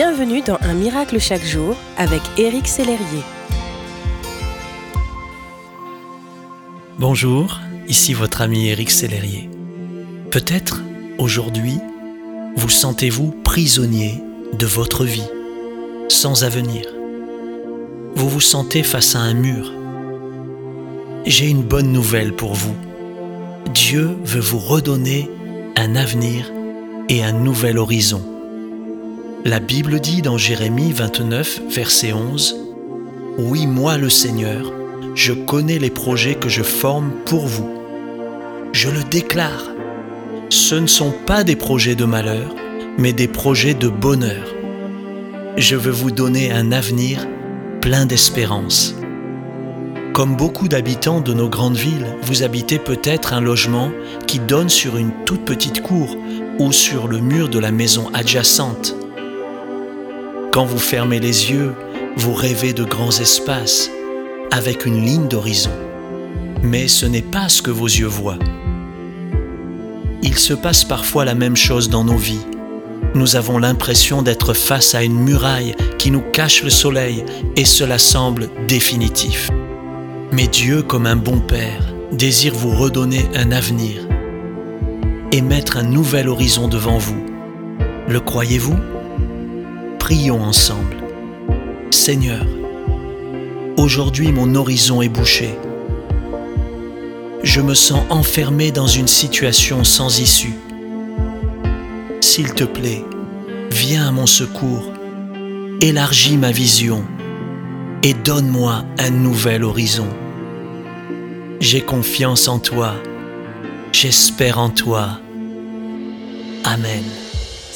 Bienvenue dans Un miracle chaque jour avec Éric Sellerier. Bonjour, ici votre ami Éric Sellerier. Peut-être aujourd'hui, vous sentez-vous prisonnier de votre vie, sans avenir. Vous vous sentez face à un mur. J'ai une bonne nouvelle pour vous. Dieu veut vous redonner un avenir et un nouvel horizon. La Bible dit dans Jérémie 29, verset 11, Oui, moi le Seigneur, je connais les projets que je forme pour vous. Je le déclare. Ce ne sont pas des projets de malheur, mais des projets de bonheur. Je veux vous donner un avenir plein d'espérance. Comme beaucoup d'habitants de nos grandes villes, vous habitez peut-être un logement qui donne sur une toute petite cour ou sur le mur de la maison adjacente. Quand vous fermez les yeux, vous rêvez de grands espaces avec une ligne d'horizon. Mais ce n'est pas ce que vos yeux voient. Il se passe parfois la même chose dans nos vies. Nous avons l'impression d'être face à une muraille qui nous cache le soleil et cela semble définitif. Mais Dieu, comme un bon Père, désire vous redonner un avenir et mettre un nouvel horizon devant vous. Le croyez-vous? Prions ensemble. Seigneur, aujourd'hui mon horizon est bouché. Je me sens enfermé dans une situation sans issue. S'il te plaît, viens à mon secours, élargis ma vision et donne-moi un nouvel horizon. J'ai confiance en toi, j'espère en toi. Amen.